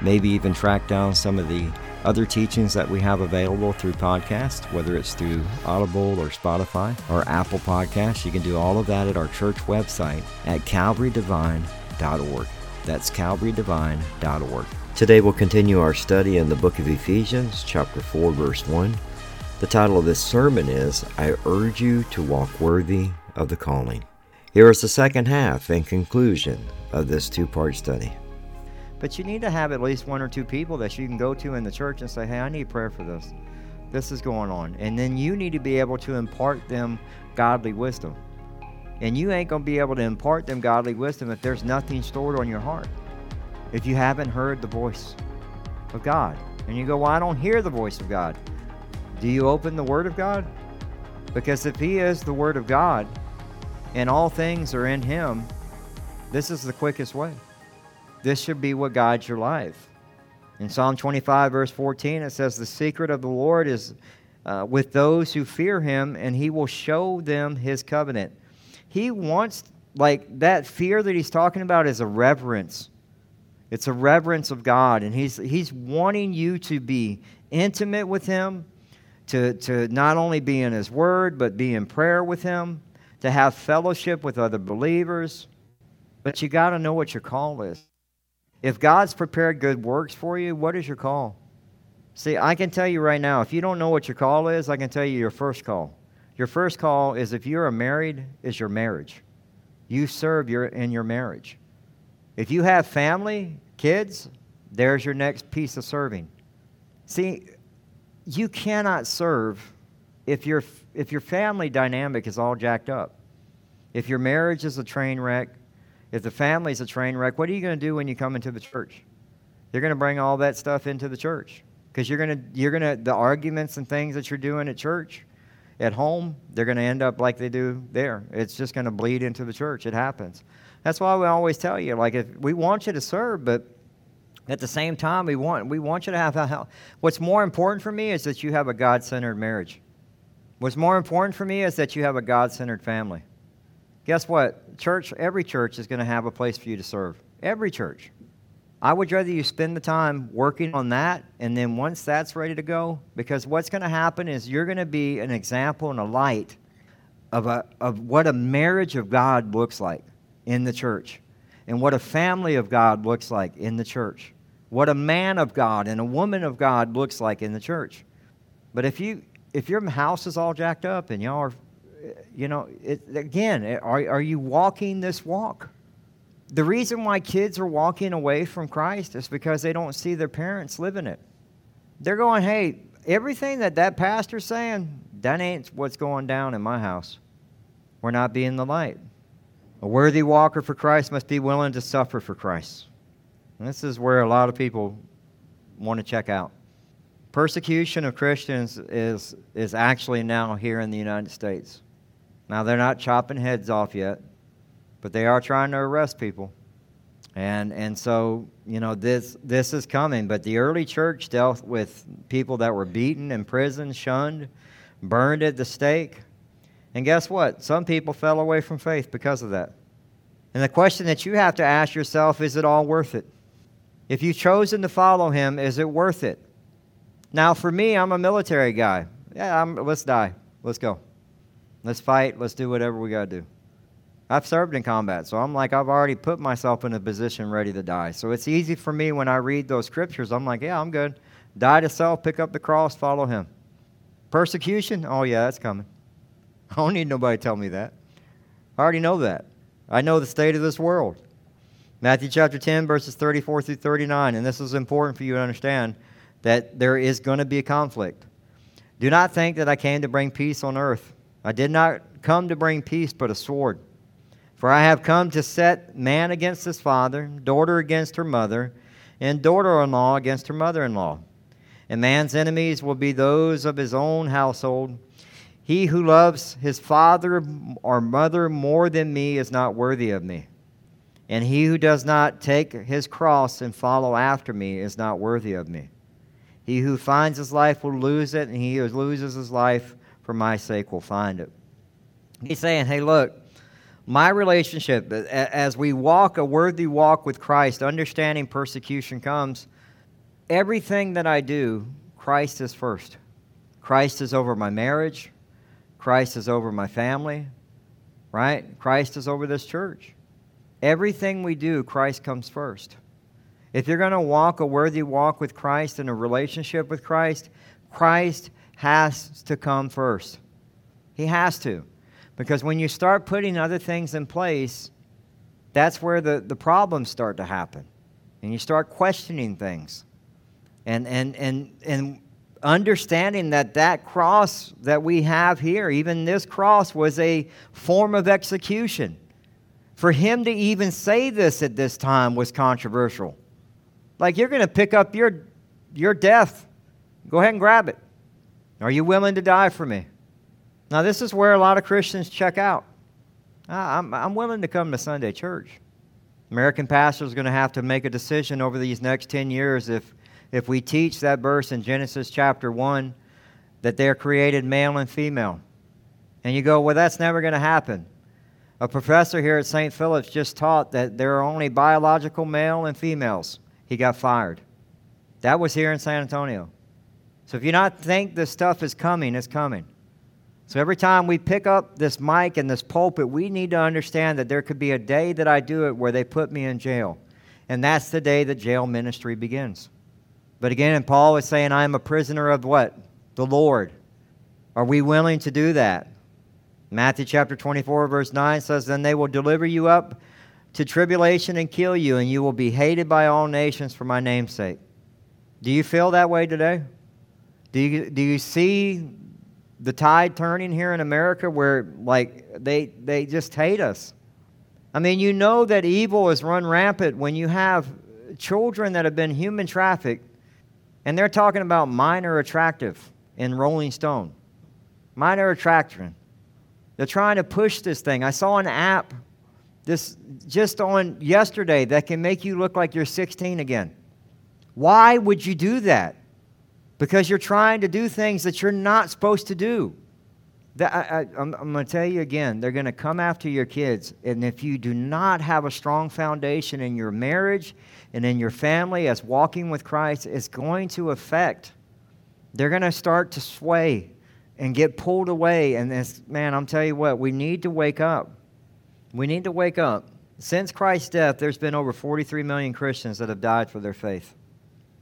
maybe even track down some of the other teachings that we have available through podcast, whether it's through Audible or Spotify or Apple Podcasts. You can do all of that at our church website at calvarydevine.org. That's calvarydevine.org. Today we'll continue our study in the book of Ephesians, chapter 4, verse 1. The title of this sermon is I Urge You to Walk Worthy of the Calling. Here is the second half and conclusion of this two part study. But you need to have at least one or two people that you can go to in the church and say, hey, I need prayer for this. This is going on. And then you need to be able to impart them godly wisdom. And you ain't going to be able to impart them godly wisdom if there's nothing stored on your heart. If you haven't heard the voice of God. And you go, well, I don't hear the voice of God. Do you open the Word of God? Because if He is the Word of God and all things are in Him, this is the quickest way. This should be what guides your life. In Psalm 25, verse 14, it says, The secret of the Lord is uh, with those who fear him, and he will show them his covenant. He wants, like, that fear that he's talking about is a reverence. It's a reverence of God, and he's, he's wanting you to be intimate with him, to, to not only be in his word, but be in prayer with him, to have fellowship with other believers. But you got to know what your call is. If God's prepared good works for you, what is your call? See, I can tell you right now, if you don't know what your call is, I can tell you your first call. Your first call is if you're married, is your marriage. You serve your, in your marriage. If you have family, kids, there's your next piece of serving. See, you cannot serve if your, if your family dynamic is all jacked up. If your marriage is a train wreck, if the family's a train wreck, what are you going to do when you come into the church? You're going to bring all that stuff into the church because you're going to you're going to the arguments and things that you're doing at church, at home, they're going to end up like they do there. It's just going to bleed into the church. It happens. That's why we always tell you like if we want you to serve, but at the same time we want we want you to have a, what's more important for me is that you have a God-centered marriage. What's more important for me is that you have a God-centered family. Guess what? Church, every church is going to have a place for you to serve. Every church. I would rather you spend the time working on that, and then once that's ready to go, because what's going to happen is you're going to be an example and a light of, a, of what a marriage of God looks like in the church, and what a family of God looks like in the church, what a man of God and a woman of God looks like in the church. But if you if your house is all jacked up and y'all are you know, it, again, are, are you walking this walk? The reason why kids are walking away from Christ is because they don't see their parents living it. They're going, hey, everything that that pastor's saying, that ain't what's going down in my house. We're not being the light. A worthy walker for Christ must be willing to suffer for Christ. And this is where a lot of people want to check out. Persecution of Christians is, is actually now here in the United States. Now, they're not chopping heads off yet, but they are trying to arrest people. And, and so, you know, this, this is coming. But the early church dealt with people that were beaten, imprisoned, shunned, burned at the stake. And guess what? Some people fell away from faith because of that. And the question that you have to ask yourself is it all worth it? If you've chosen to follow him, is it worth it? Now, for me, I'm a military guy. Yeah, I'm, let's die. Let's go. Let's fight. Let's do whatever we got to do. I've served in combat, so I'm like, I've already put myself in a position ready to die. So it's easy for me when I read those scriptures. I'm like, yeah, I'm good. Die to self, pick up the cross, follow him. Persecution? Oh, yeah, that's coming. I don't need nobody to tell me that. I already know that. I know the state of this world. Matthew chapter 10, verses 34 through 39, and this is important for you to understand that there is going to be a conflict. Do not think that I came to bring peace on earth. I did not come to bring peace, but a sword. For I have come to set man against his father, daughter against her mother, and daughter in law against her mother in law. And man's enemies will be those of his own household. He who loves his father or mother more than me is not worthy of me. And he who does not take his cross and follow after me is not worthy of me. He who finds his life will lose it, and he who loses his life for my sake will find it. He's saying, hey, look, my relationship, as we walk a worthy walk with Christ, understanding persecution comes, everything that I do, Christ is first. Christ is over my marriage. Christ is over my family, right? Christ is over this church. Everything we do, Christ comes first. If you're going to walk a worthy walk with Christ in a relationship with Christ, Christ has to come first. He has to. Because when you start putting other things in place, that's where the, the problems start to happen. And you start questioning things. And, and, and, and understanding that that cross that we have here, even this cross, was a form of execution. For him to even say this at this time was controversial. Like, you're going to pick up your, your death. Go ahead and grab it. Are you willing to die for me? Now, this is where a lot of Christians check out. I'm, I'm willing to come to Sunday church. American pastors are going to have to make a decision over these next 10 years if, if we teach that verse in Genesis chapter 1 that they're created male and female. And you go, well, that's never going to happen. A professor here at St. Philip's just taught that there are only biological male and females. He got fired. That was here in San Antonio. So if you not think this stuff is coming, it's coming. So every time we pick up this mic and this pulpit, we need to understand that there could be a day that I do it where they put me in jail. And that's the day that jail ministry begins. But again, Paul is saying, I am a prisoner of what? The Lord. Are we willing to do that? Matthew chapter 24, verse 9 says, Then they will deliver you up to tribulation and kill you, and you will be hated by all nations for my name's sake. Do you feel that way today? Do you, do you see the tide turning here in America where like they they just hate us. I mean, you know that evil is run rampant when you have children that have been human trafficked and they're talking about minor attractive in Rolling Stone. Minor attraction. They're trying to push this thing. I saw an app this just on yesterday that can make you look like you're 16 again. Why would you do that? Because you're trying to do things that you're not supposed to do. That, I, am going to tell you again, they're going to come after your kids. And if you do not have a strong foundation in your marriage and in your family as walking with Christ, it's going to affect. They're going to start to sway and get pulled away. And this, man, I'm telling you what, we need to wake up. We need to wake up. Since Christ's death, there's been over 43 million Christians that have died for their faith.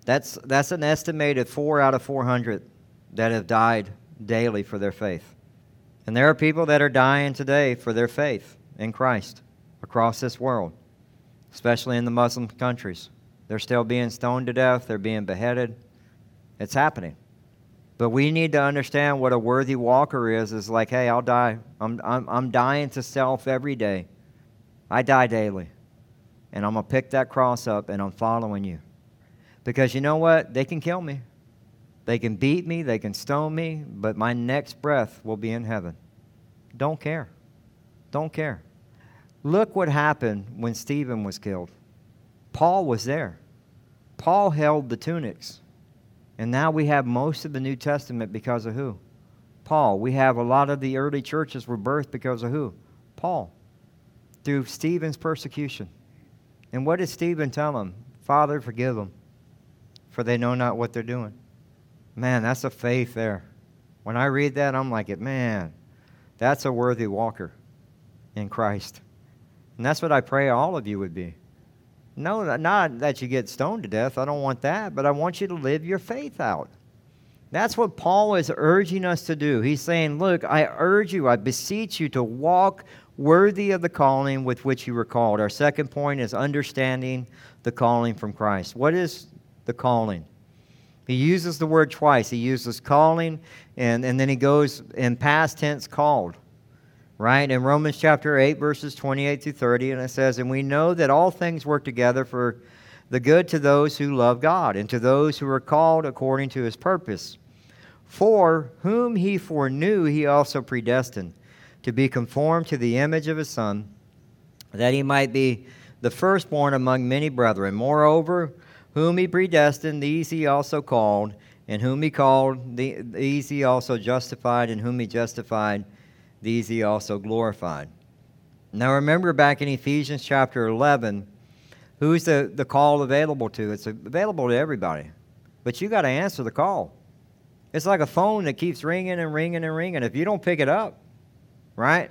That's, that's an estimated four out of 400 that have died daily for their faith. And there are people that are dying today for their faith in Christ across this world, especially in the Muslim countries. They're still being stoned to death, they're being beheaded. It's happening. But we need to understand what a worthy walker is. Is like, hey, I'll die. I'm, I'm, I'm dying to self every day. I die daily. And I'm going to pick that cross up and I'm following you. Because you know what? They can kill me. They can beat me, they can stone me, but my next breath will be in heaven. Don't care. Don't care. Look what happened when Stephen was killed. Paul was there. Paul held the tunics. And now we have most of the New Testament because of who? Paul. We have a lot of the early churches were birthed because of who? Paul. Through Stephen's persecution. And what did Stephen tell them? Father, forgive them for they know not what they're doing. Man, that's a faith there. When I read that, I'm like, man, that's a worthy walker in Christ. And that's what I pray all of you would be. No, not that you get stoned to death. I don't want that, but I want you to live your faith out. That's what Paul is urging us to do. He's saying, Look, I urge you, I beseech you to walk worthy of the calling with which you were called. Our second point is understanding the calling from Christ. What is the calling? He uses the word twice. He uses calling, and, and then he goes in past tense called. Right? In Romans chapter 8, verses 28 through 30, and it says, And we know that all things work together for the good to those who love God, and to those who are called according to his purpose. For whom he foreknew, he also predestined to be conformed to the image of his Son, that he might be the firstborn among many brethren. Moreover, whom he predestined, these he also called, and whom he called, these he also justified, and whom he justified, these he also glorified. Now remember back in Ephesians chapter 11, who's the, the call available to? It's available to everybody. But you got to answer the call. It's like a phone that keeps ringing and ringing and ringing. If you don't pick it up, right?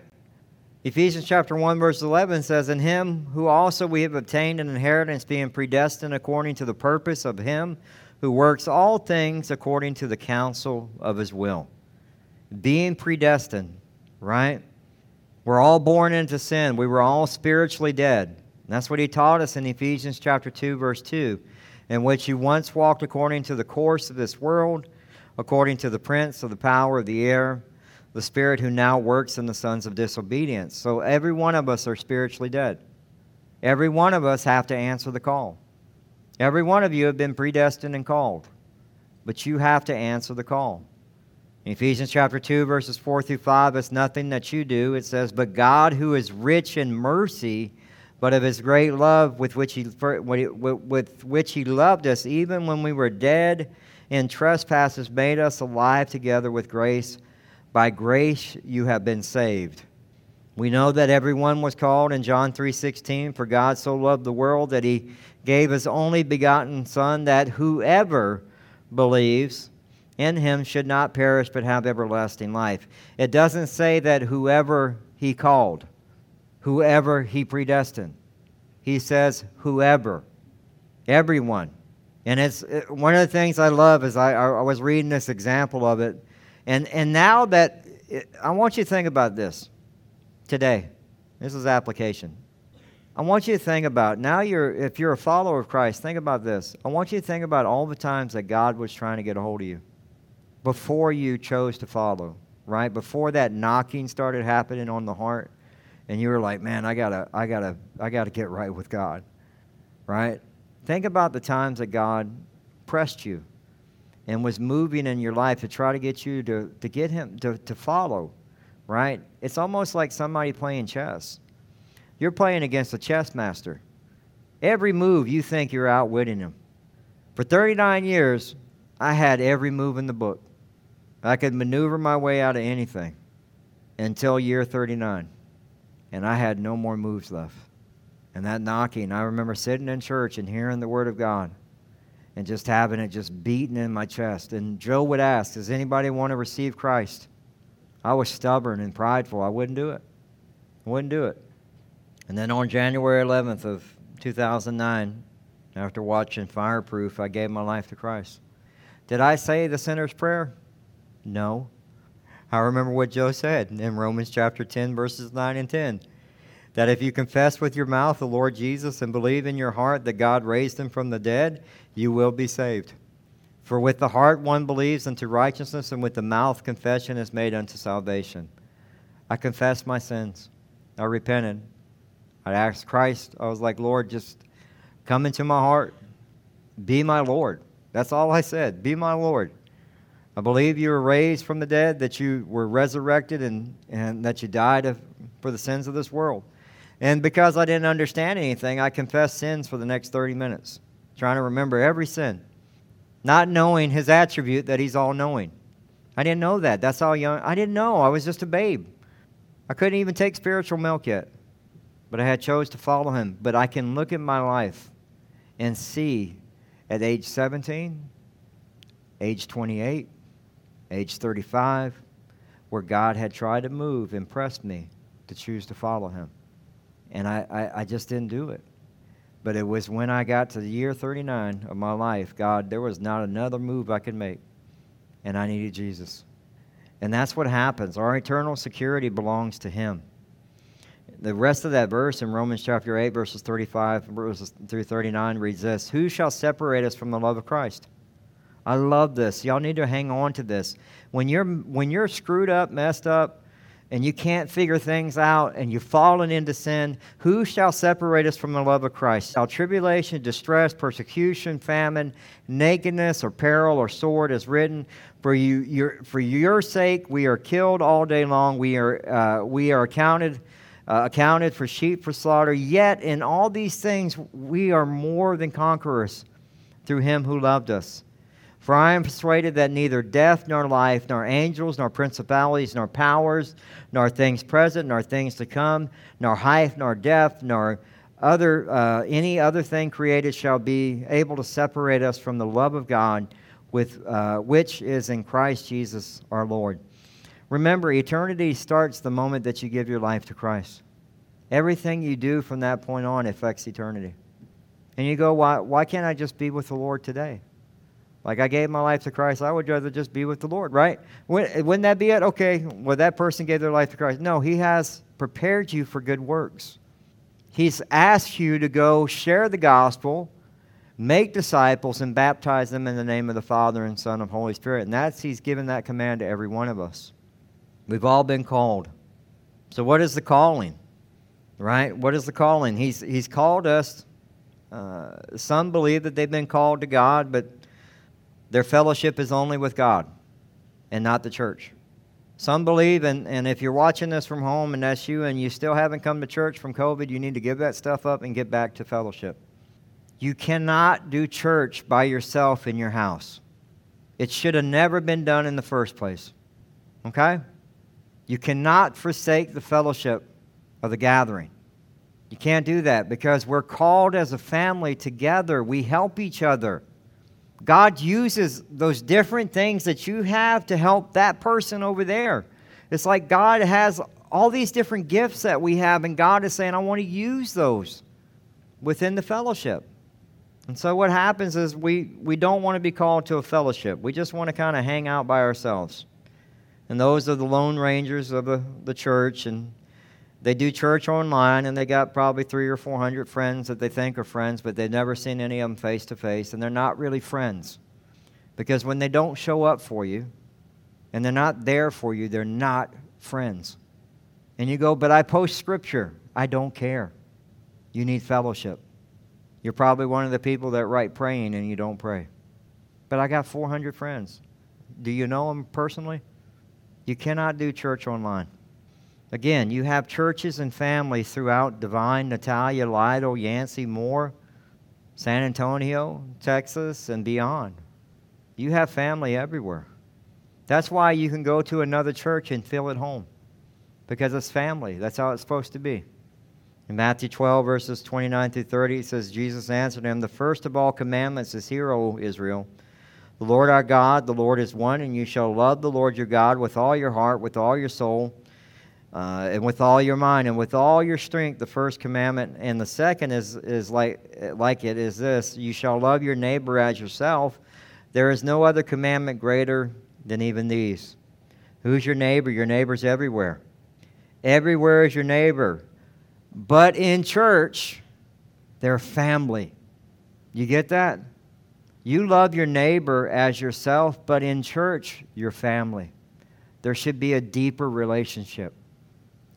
Ephesians chapter 1 verse 11 says, In him who also we have obtained an inheritance being predestined according to the purpose of him who works all things according to the counsel of his will. Being predestined, right? We're all born into sin. We were all spiritually dead. that's what he taught us in Ephesians chapter 2 verse 2, in which you once walked according to the course of this world, according to the prince of the power of the air, the spirit who now works in the sons of disobedience. So every one of us are spiritually dead. Every one of us have to answer the call. Every one of you have been predestined and called, but you have to answer the call. In Ephesians chapter 2, verses 4 through 5, it's nothing that you do. It says, But God, who is rich in mercy, but of his great love with which he, with which he loved us, even when we were dead in trespasses, made us alive together with grace by grace you have been saved. We know that everyone was called in John 3:16 for God so loved the world that he gave his only begotten son that whoever believes in him should not perish but have everlasting life. It doesn't say that whoever he called, whoever he predestined. He says whoever, everyone. And it's uh, one of the things I love is I, I was reading this example of it and, and now that, I want you to think about this today. This is application. I want you to think about now you're if you're a follower of Christ, think about this. I want you to think about all the times that God was trying to get a hold of you before you chose to follow, right? Before that knocking started happening on the heart and you were like, "Man, I got to I got to I got to get right with God." Right? Think about the times that God pressed you and was moving in your life to try to get you to, to get him to, to follow, right? It's almost like somebody playing chess. You're playing against a chess master. Every move you think you're outwitting him. For 39 years, I had every move in the book. I could maneuver my way out of anything until year 39. And I had no more moves left. And that knocking, I remember sitting in church and hearing the word of God and just having it just beating in my chest. And Joe would ask, Does anybody want to receive Christ? I was stubborn and prideful. I wouldn't do it. I wouldn't do it. And then on January 11th of 2009, after watching Fireproof, I gave my life to Christ. Did I say the sinner's prayer? No. I remember what Joe said in Romans chapter 10, verses 9 and 10 that if you confess with your mouth the Lord Jesus and believe in your heart that God raised him from the dead, you will be saved. For with the heart one believes unto righteousness, and with the mouth confession is made unto salvation. I confessed my sins. I repented. I asked Christ, I was like, Lord, just come into my heart. Be my Lord. That's all I said. Be my Lord. I believe you were raised from the dead, that you were resurrected, and, and that you died of, for the sins of this world. And because I didn't understand anything, I confessed sins for the next 30 minutes, trying to remember every sin, not knowing his attribute that he's all knowing. I didn't know that. That's how young I didn't know. I was just a babe. I couldn't even take spiritual milk yet. But I had chose to follow him. But I can look at my life and see at age 17, age 28, age 35, where God had tried to move, impressed me to choose to follow him. And I, I, I just didn't do it. But it was when I got to the year 39 of my life, God, there was not another move I could make. And I needed Jesus. And that's what happens. Our eternal security belongs to Him. the rest of that verse in Romans chapter 8, verses 35 verses through 39 reads this Who shall separate us from the love of Christ? I love this. Y'all need to hang on to this. When you're, when you're screwed up, messed up, and you can't figure things out and you've fallen into sin, who shall separate us from the love of Christ? Shall tribulation, distress, persecution, famine, nakedness, or peril, or sword is written? For, you, your, for your sake we are killed all day long. We are, uh, we are accounted, uh, accounted for sheep for slaughter. Yet in all these things we are more than conquerors through him who loved us. For I am persuaded that neither death, nor life, nor angels, nor principalities, nor powers, nor things present, nor things to come, nor height, nor depth, nor other, uh, any other thing created shall be able to separate us from the love of God, with, uh, which is in Christ Jesus our Lord. Remember, eternity starts the moment that you give your life to Christ. Everything you do from that point on affects eternity. And you go, why, why can't I just be with the Lord today? Like I gave my life to Christ, I would rather just be with the Lord, right? Wouldn't that be it? Okay, well, that person gave their life to Christ. No, He has prepared you for good works. He's asked you to go share the gospel, make disciples, and baptize them in the name of the Father and Son and Holy Spirit. And that's He's given that command to every one of us. We've all been called. So, what is the calling? Right? What is the calling? He's, he's called us. Uh, some believe that they've been called to God, but their fellowship is only with God and not the church. Some believe, and, and if you're watching this from home and that's you and you still haven't come to church from COVID, you need to give that stuff up and get back to fellowship. You cannot do church by yourself in your house. It should have never been done in the first place. Okay? You cannot forsake the fellowship of the gathering. You can't do that because we're called as a family together. We help each other. God uses those different things that you have to help that person over there. It's like God has all these different gifts that we have, and God is saying, I want to use those within the fellowship. And so what happens is we, we don't want to be called to a fellowship. We just want to kind of hang out by ourselves. And those are the lone rangers of the, the church, and they do church online and they got probably three or four hundred friends that they think are friends, but they've never seen any of them face to face, and they're not really friends. Because when they don't show up for you and they're not there for you, they're not friends. And you go, but I post scripture. I don't care. You need fellowship. You're probably one of the people that write praying and you don't pray. But I got 400 friends. Do you know them personally? You cannot do church online. Again, you have churches and families throughout Devine, Natalia, Lytle, Yancey, Moore, San Antonio, Texas, and beyond. You have family everywhere. That's why you can go to another church and feel at home because it's family. That's how it's supposed to be. In Matthew 12, verses 29 through 30, it says, Jesus answered him, The first of all commandments is, Hear, O Israel. The Lord our God, the Lord is one, and you shall love the Lord your God with all your heart, with all your soul uh, and with all your mind and with all your strength, the first commandment. And the second is, is like, like it is this You shall love your neighbor as yourself. There is no other commandment greater than even these. Who's your neighbor? Your neighbor's everywhere. Everywhere is your neighbor. But in church, they're family. You get that? You love your neighbor as yourself, but in church, you're family. There should be a deeper relationship.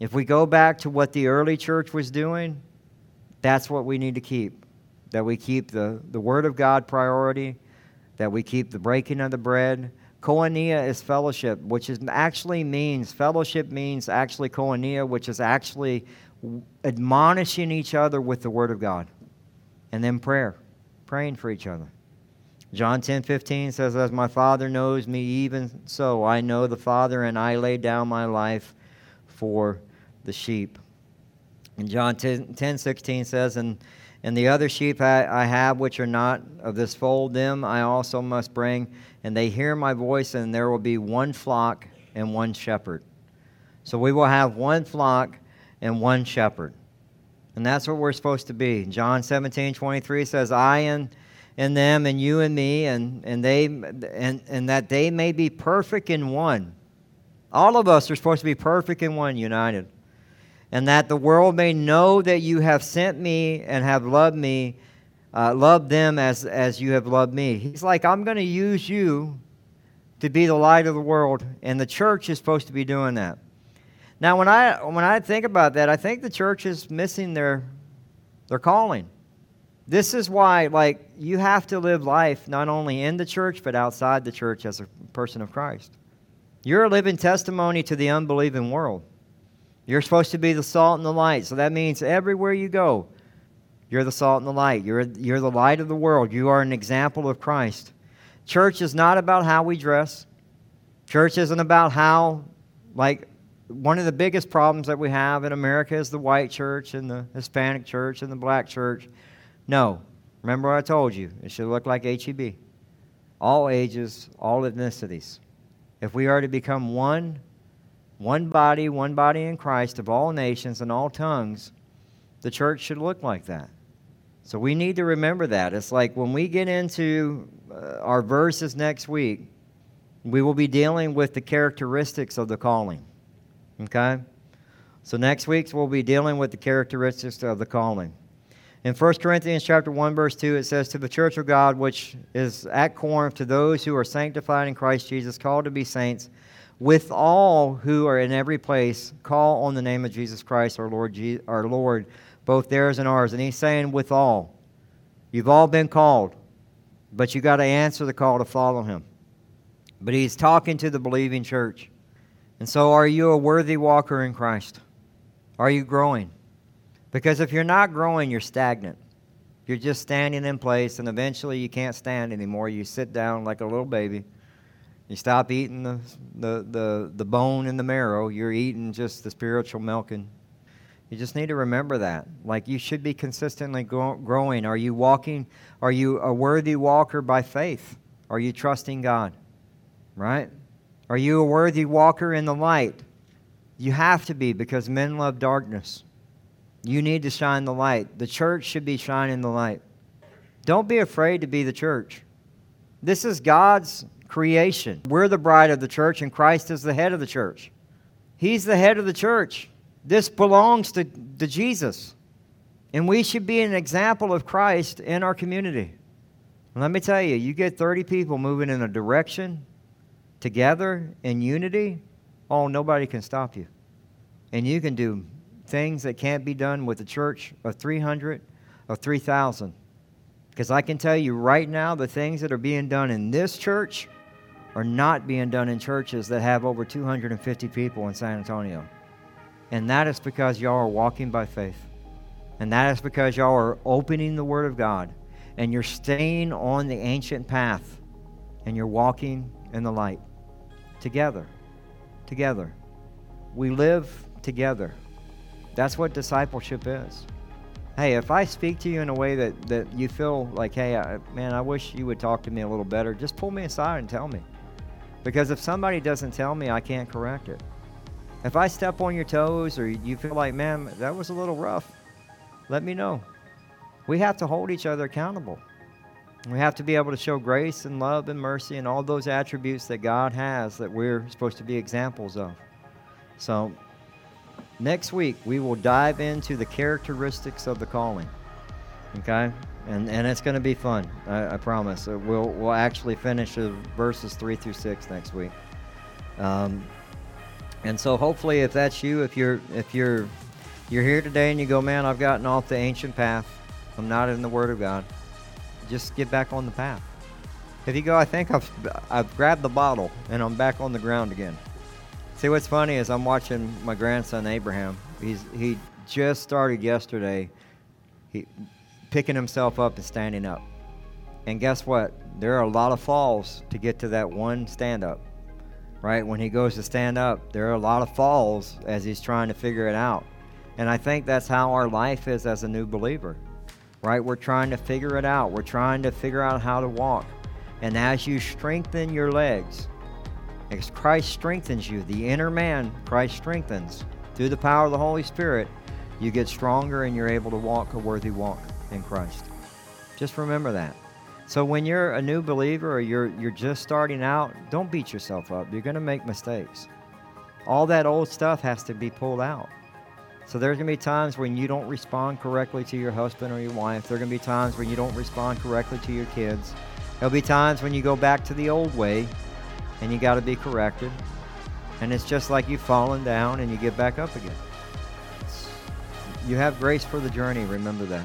If we go back to what the early church was doing, that's what we need to keep. That we keep the, the Word of God priority, that we keep the breaking of the bread. Koinonia is fellowship, which is actually means, fellowship means actually koinonia, which is actually admonishing each other with the Word of God. And then prayer, praying for each other. John 10 15 says, As my Father knows me, even so I know the Father, and I lay down my life for the sheep. And John 10, 10 16 says, and, and the other sheep I, I have which are not of this fold, them I also must bring, and they hear my voice, and there will be one flock and one shepherd. So we will have one flock and one shepherd. And that's what we're supposed to be. John 17, 23 says, I and, and them and you and me, and, and, they, and, and that they may be perfect in one. All of us are supposed to be perfect in one, united. And that the world may know that you have sent me and have loved me, uh, loved them as, as you have loved me. He's like, I'm going to use you to be the light of the world, and the church is supposed to be doing that. Now, when I, when I think about that, I think the church is missing their, their calling. This is why, like, you have to live life not only in the church, but outside the church as a person of Christ. You're a living testimony to the unbelieving world. You're supposed to be the salt and the light. So that means everywhere you go, you're the salt and the light. You're, you're the light of the world. You are an example of Christ. Church is not about how we dress. Church isn't about how, like, one of the biggest problems that we have in America is the white church and the Hispanic church and the black church. No. Remember I told you? It should look like HEB. All ages, all ethnicities. If we are to become one one body, one body in Christ of all nations and all tongues, the church should look like that. So we need to remember that. It's like when we get into uh, our verses next week, we will be dealing with the characteristics of the calling. Okay? So next week we'll be dealing with the characteristics of the calling. In 1 Corinthians chapter 1 verse 2 it says to the church of God which is at Corinth to those who are sanctified in Christ Jesus called to be saints with all who are in every place, call on the name of Jesus Christ, our Lord, Je- our Lord, both theirs and ours. And he's saying, with all. You've all been called, but you got to answer the call to follow him. But he's talking to the believing church. And so, are you a worthy walker in Christ? Are you growing? Because if you're not growing, you're stagnant. You're just standing in place, and eventually you can't stand anymore. You sit down like a little baby you stop eating the, the, the, the bone and the marrow, you're eating just the spiritual milk. And you just need to remember that. Like you should be consistently growing. Are you walking? Are you a worthy walker by faith? Are you trusting God? Right? Are you a worthy walker in the light? You have to be because men love darkness. You need to shine the light. The church should be shining the light. Don't be afraid to be the church. This is God's creation. We're the bride of the church, and Christ is the head of the church. He's the head of the church. This belongs to, to Jesus. And we should be an example of Christ in our community. let me tell you, you get 30 people moving in a direction together in unity, oh, nobody can stop you. And you can do things that can't be done with a church of 300 or 3,000. Because I can tell you right now, the things that are being done in this church are not being done in churches that have over 250 people in San Antonio. And that is because y'all are walking by faith. And that is because y'all are opening the Word of God and you're staying on the ancient path and you're walking in the light together. Together. We live together. That's what discipleship is. Hey, if I speak to you in a way that, that you feel like, hey, I, man, I wish you would talk to me a little better, just pull me aside and tell me. Because if somebody doesn't tell me, I can't correct it. If I step on your toes or you feel like, man, that was a little rough, let me know. We have to hold each other accountable. We have to be able to show grace and love and mercy and all those attributes that God has that we're supposed to be examples of. So, next week we will dive into the characteristics of the calling. Okay? And and it's going to be fun. I, I promise. Uh, we'll we'll actually finish verses three through six next week. Um, and so hopefully, if that's you, if you're if you're you're here today and you go, man, I've gotten off the ancient path. I'm not in the Word of God. Just get back on the path. If you go, I think I've I've grabbed the bottle and I'm back on the ground again. See what's funny is I'm watching my grandson Abraham. He's he just started yesterday. He picking himself up and standing up. And guess what? There are a lot of falls to get to that one stand up. Right? When he goes to stand up, there are a lot of falls as he's trying to figure it out. And I think that's how our life is as a new believer. Right? We're trying to figure it out. We're trying to figure out how to walk. And as you strengthen your legs, as Christ strengthens you, the inner man, Christ strengthens through the power of the Holy Spirit, you get stronger and you're able to walk a worthy walk in Christ. Just remember that. So when you're a new believer or you're you're just starting out, don't beat yourself up. You're going to make mistakes. All that old stuff has to be pulled out. So there's going to be times when you don't respond correctly to your husband or your wife. There're going to be times when you don't respond correctly to your kids. There'll be times when you go back to the old way and you got to be corrected. And it's just like you've fallen down and you get back up again. You have grace for the journey, remember that.